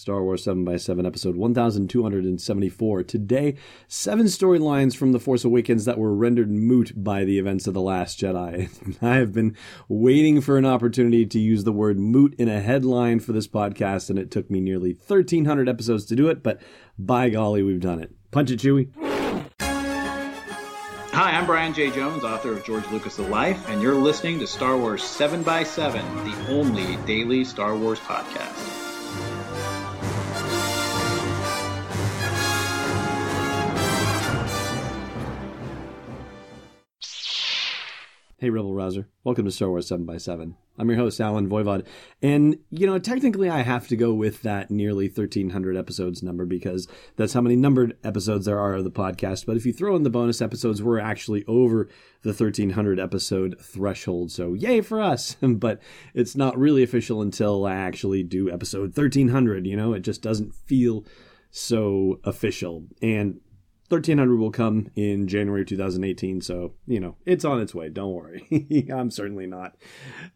Star Wars 7 by 7 episode 1274. Today, seven storylines from The Force Awakens that were rendered moot by the events of The Last Jedi. I have been waiting for an opportunity to use the word moot in a headline for this podcast, and it took me nearly 1,300 episodes to do it, but by golly, we've done it. Punch it, Chewie. Hi, I'm Brian Jay Jones, author of George Lucas' The Life, and you're listening to Star Wars 7 by 7 the only daily Star Wars podcast. Hey, Rebel Rouser. Welcome to Star Wars 7 by 7 I'm your host, Allen Voivod. And, you know, technically I have to go with that nearly 1,300 episodes number because that's how many numbered episodes there are of the podcast. But if you throw in the bonus episodes, we're actually over the 1,300 episode threshold. So, yay for us. but it's not really official until I actually do episode 1,300. You know, it just doesn't feel so official. And 1300 will come in January 2018, so, you know, it's on its way. Don't worry. I'm certainly not.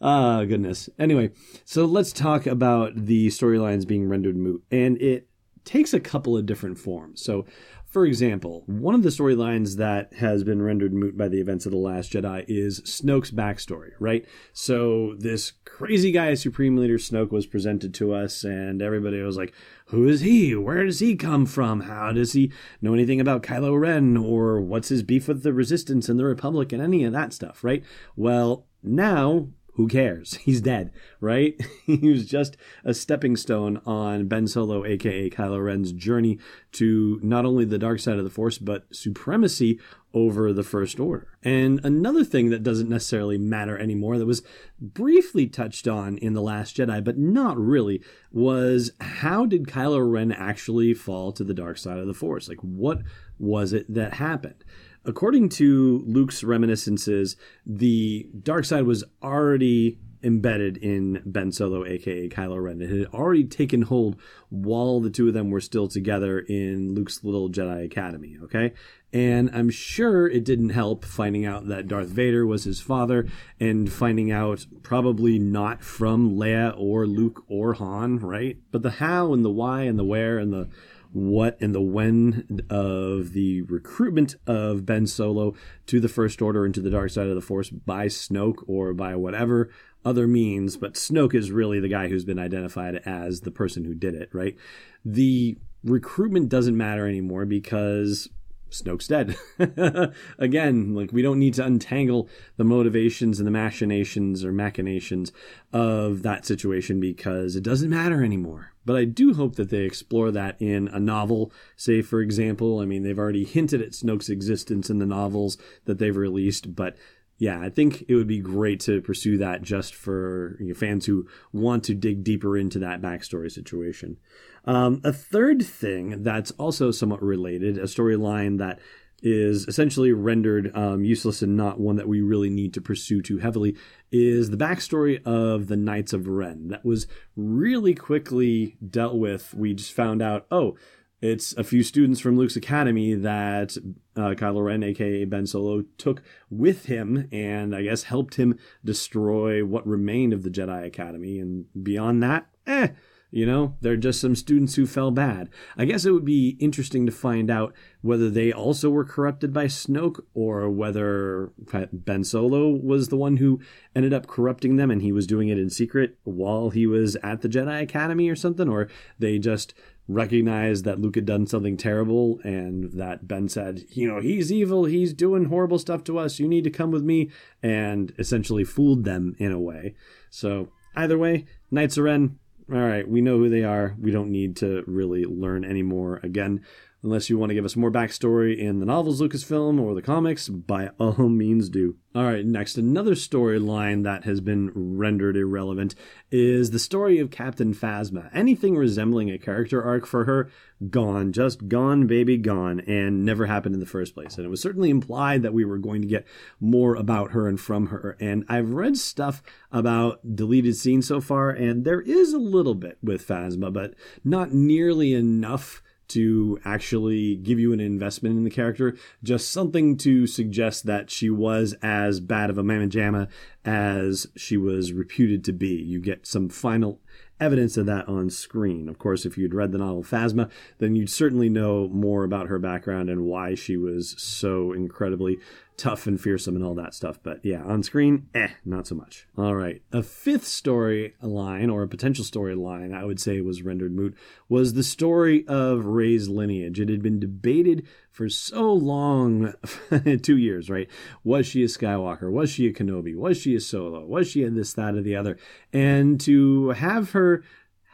Ah, uh, goodness. Anyway, so let's talk about the storylines being rendered moot. And it takes a couple of different forms. So, for example, one of the storylines that has been rendered moot by the events of The Last Jedi is Snoke's backstory, right? So, this crazy guy, Supreme Leader Snoke, was presented to us, and everybody was like, who is he? Where does he come from? How does he know anything about Kylo Ren? Or what's his beef with the Resistance and the Republic and any of that stuff, right? Well, now who cares? He's dead, right? he was just a stepping stone on Ben Solo, aka Kylo Ren's journey to not only the dark side of the Force, but supremacy over the First Order. And another thing that doesn't necessarily matter anymore, that was briefly touched on in The Last Jedi, but not really, was how did Kylo Ren actually fall to the dark side of the Force? Like, what was it that happened? According to Luke's reminiscences, the dark side was already embedded in Ben Solo, aka Kylo Ren. It had already taken hold while the two of them were still together in Luke's little Jedi Academy, okay? And I'm sure it didn't help finding out that Darth Vader was his father and finding out probably not from Leia or Luke or Han, right? But the how and the why and the where and the what and the when of the recruitment of Ben Solo to the First Order and to the dark side of the Force by Snoke or by whatever other means. But Snoke is really the guy who's been identified as the person who did it, right? The recruitment doesn't matter anymore because Snoke's dead. Again, like we don't need to untangle the motivations and the machinations or machinations of that situation because it doesn't matter anymore. But I do hope that they explore that in a novel. Say, for example, I mean, they've already hinted at Snoke's existence in the novels that they've released, but yeah, I think it would be great to pursue that just for you know, fans who want to dig deeper into that backstory situation. Um, a third thing that's also somewhat related, a storyline that is essentially rendered um, useless and not one that we really need to pursue too heavily is the backstory of the Knights of Ren. That was really quickly dealt with. We just found out, oh, it's a few students from Luke's Academy that uh, Kylo Ren, aka Ben Solo, took with him and I guess helped him destroy what remained of the Jedi Academy. And beyond that, eh, you know, they're just some students who fell bad. I guess it would be interesting to find out whether they also were corrupted by Snoke or whether Ben Solo was the one who ended up corrupting them and he was doing it in secret while he was at the Jedi Academy or something, or they just recognized that Luke had done something terrible and that Ben said, you know, he's evil, he's doing horrible stuff to us, you need to come with me, and essentially fooled them in a way. So, either way, Knights of Ren, all right, we know who they are. We don't need to really learn any more. Again, Unless you want to give us more backstory in the novels, Lucasfilm, or the comics, by all means do. All right, next, another storyline that has been rendered irrelevant is the story of Captain Phasma. Anything resembling a character arc for her, gone, just gone, baby, gone, and never happened in the first place. And it was certainly implied that we were going to get more about her and from her. And I've read stuff about deleted scenes so far, and there is a little bit with Phasma, but not nearly enough to actually give you an investment in the character, just something to suggest that she was as bad of a mamma jamma as she was reputed to be. You get some final evidence of that on screen. Of course, if you'd read the novel Phasma, then you'd certainly know more about her background and why she was so incredibly tough and fearsome and all that stuff. But yeah, on screen, eh, not so much. All right. A fifth storyline, or a potential storyline, I would say was rendered moot, was the story of Rey's lineage. It had been debated for so long two years, right? Was she a Skywalker? Was she a Kenobi? Was she a Solo? Was she a this, that, or the other? And to have her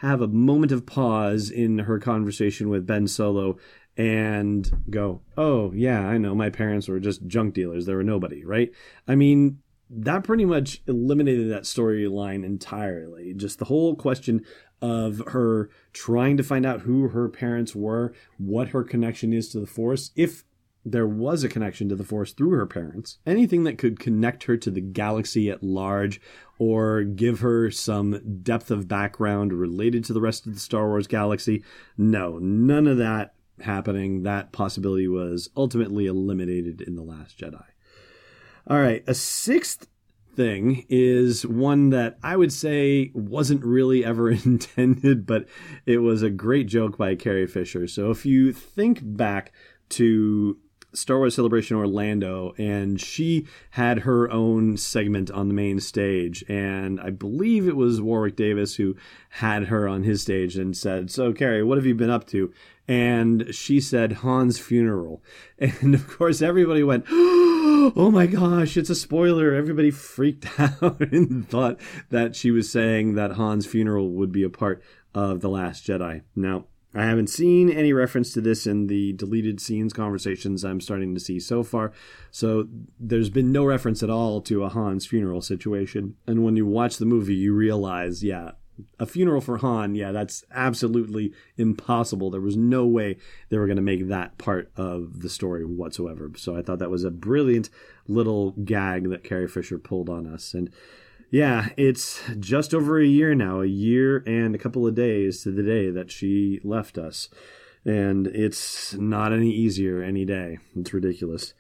have a moment of pause in her conversation with Ben Solo and go, oh, yeah, I know, my parents were just junk dealers. They were nobody, right? I mean, that pretty much eliminated that storyline entirely. Just the whole question of her trying to find out who her parents were, what her connection is to the Force, if there was a connection to the Force through her parents, anything that could connect her to the galaxy at large or give her some depth of background related to the rest of the Star Wars galaxy. No, none of that happening. That possibility was ultimately eliminated in The Last Jedi. All right, a sixth thing is one that I would say wasn't really ever intended, but it was a great joke by Carrie Fisher. So if you think back to Star Wars Celebration Orlando, and she had her own segment on the main stage. And I believe it was Warwick Davis who had her on his stage and said, So, Carrie, what have you been up to? And she said, Han's funeral. And of course, everybody went, oh, Oh my gosh, it's a spoiler. Everybody freaked out and thought that she was saying that Han's funeral would be a part of The Last Jedi. Now, I haven't seen any reference to this in the deleted scenes conversations I'm starting to see so far. So there's been no reference at all to a Han's funeral situation. And when you watch the movie, you realize, yeah, a funeral for Han, yeah, that's absolutely impossible. There was no way they were going to make that part of the story whatsoever. So I thought that was a brilliant little gag that Carrie Fisher pulled on us. And yeah, it's just over a year now, a year and a couple of days to the day that she left us. And it's not any easier any day. It's ridiculous.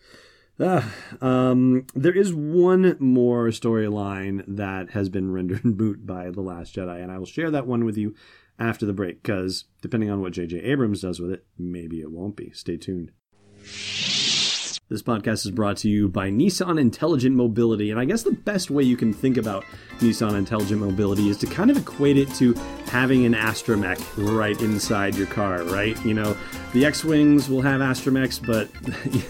Uh, um, there is one more storyline that has been rendered moot by The Last Jedi, and I will share that one with you after the break, because depending on what J.J. Abrams does with it, maybe it won't be. Stay tuned. This podcast is brought to you by Nissan Intelligent Mobility. And I guess the best way you can think about Nissan Intelligent Mobility is to kind of equate it to having an astromech right inside your car, right? You know, the X Wings will have astromechs, but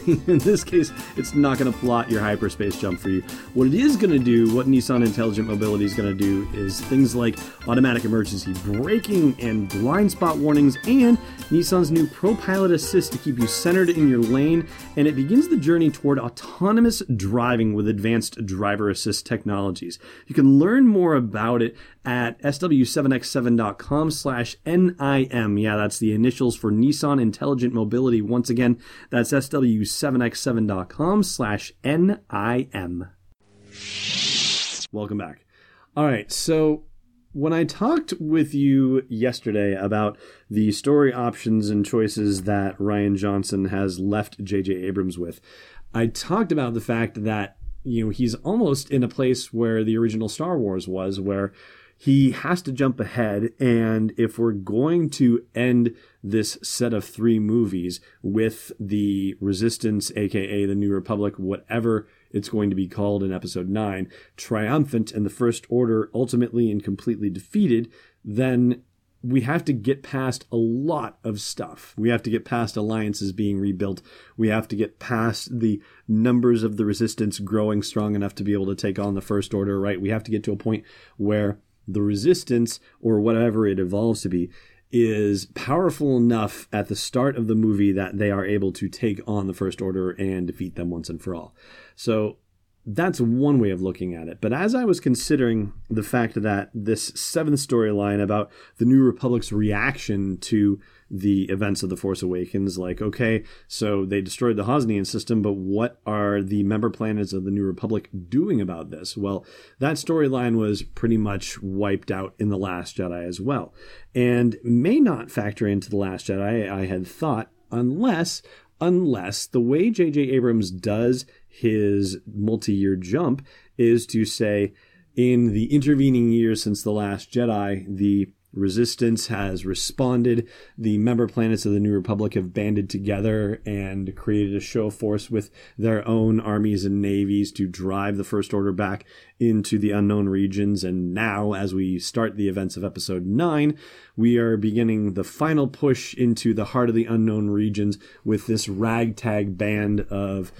in this case, it's not going to plot your hyperspace jump for you. What it is going to do, what Nissan Intelligent Mobility is going to do, is things like automatic emergency braking and blind spot warnings, and Nissan's new Pro Pilot Assist to keep you centered in your lane. And it begins the journey toward autonomous driving with advanced driver assist technologies. You can learn more about it at sw7x7.com slash NIM. Yeah, that's the initials for Nissan Intelligent Mobility. Once again, that's sw7x7.com slash NIM. Welcome back. All right, so when I talked with you yesterday about the story options and choices that Rian Johnson has left J.J. Abrams with, I talked about the fact that you know he's almost in a place where the original Star Wars was, where he has to jump ahead. And if we're going to end this set of three movies with the Resistance, aka the New Republic, whatever it's going to be called in episode 9, triumphant and the First Order ultimately and completely defeated, then we have to get past a lot of stuff. We have to get past alliances being rebuilt. We have to get past the numbers of the resistance growing strong enough to be able to take on the First Order, right? We have to get to a point where the resistance or whatever it evolves to be is powerful enough at the start of the movie that they are able to take on the First Order and defeat them once and for all. So that's one way of looking at it. But as I was considering the fact that this seventh storyline about the New Republic's reaction to the events of The Force Awakens, like, okay, so they destroyed the Hosnian system, but what are the member planets of the New Republic doing about this? Well, that storyline was pretty much wiped out in The Last Jedi as well, and may not factor into The Last Jedi, I had thought, unless unless the way J.J. Abrams does his multi year jump is to say, in the intervening years since The Last Jedi, the Resistance has responded. The member planets of the New Republic have banded together and created a show force with their own armies and navies to drive the First Order back into the unknown regions. And now, as we start the events of Episode 9, we are beginning the final push into the heart of the unknown regions with this ragtag band of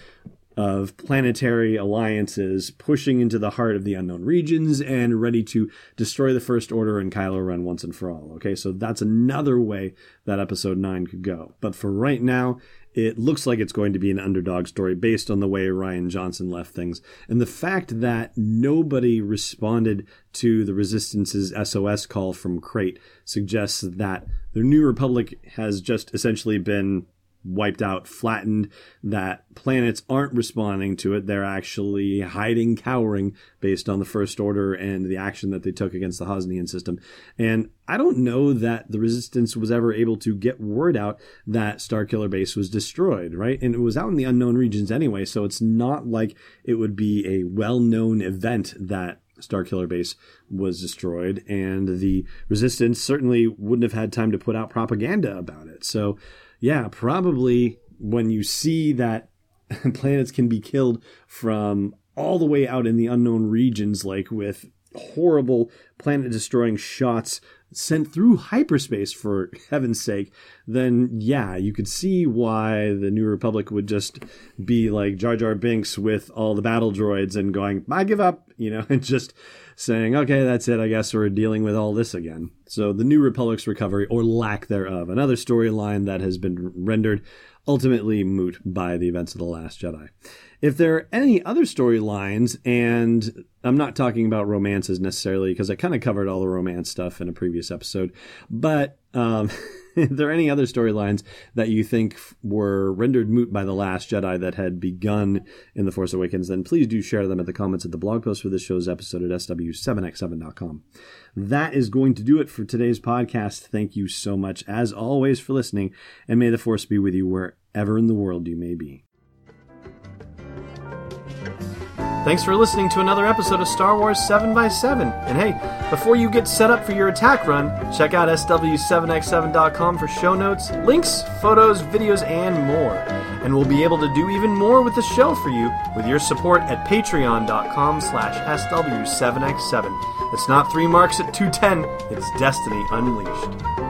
of planetary alliances pushing into the heart of the unknown regions and ready to destroy the First Order and Kylo Ren once and for all. Okay, so that's another way that episode 9 could go. But for right now, it looks like it's going to be an underdog story based on the way Rian Johnson left things. And the fact that nobody responded to the Resistance's SOS call from Crait suggests that the New Republic has just essentially been wiped out, flattened, that planets aren't responding to it. They're actually hiding, cowering based on the First Order and the action that they took against the Hosnian system. And I don't know that the Resistance was ever able to get word out that Starkiller Base was destroyed, right? And it was out in the unknown regions anyway, so it's not like it would be a well known event that Starkiller Base was destroyed, and the Resistance certainly wouldn't have had time to put out propaganda about it. So, yeah, probably when you see that planets can be killed from all the way out in the unknown regions, like with horrible planet destroying shots sent through hyperspace for heaven's sake, then yeah, you could see why the New Republic would just be like Jar Jar Binks with all the battle droids and going, I give up, you know, and just saying, okay, that's it. I guess we're dealing with all this again. So the New Republic's recovery, or lack thereof, another storyline that has been rendered ultimately moot by the events of The Last Jedi. If there are any other storylines, and I'm not talking about romances necessarily, because I kind of covered all the romance stuff in a previous episode, but um, if there are any other storylines that you think were rendered moot by The Last Jedi that had begun in The Force Awakens, then please do share them at the comments of the blog post for this show's episode at sw7x7.com. That is going to do it for today's podcast. Thank you so much, as always, for listening, and may the Force be with you wherever in the world you may be. Thanks for listening to another episode of Star Wars 7x7. And hey, before you get set up for your attack run, check out SW7x7.com for show notes, links, photos, videos, and more. And we'll be able to do even more with the show for you with your support at patreon.com slash SW7x7. It's not three marks at 210, it's Destiny Unleashed.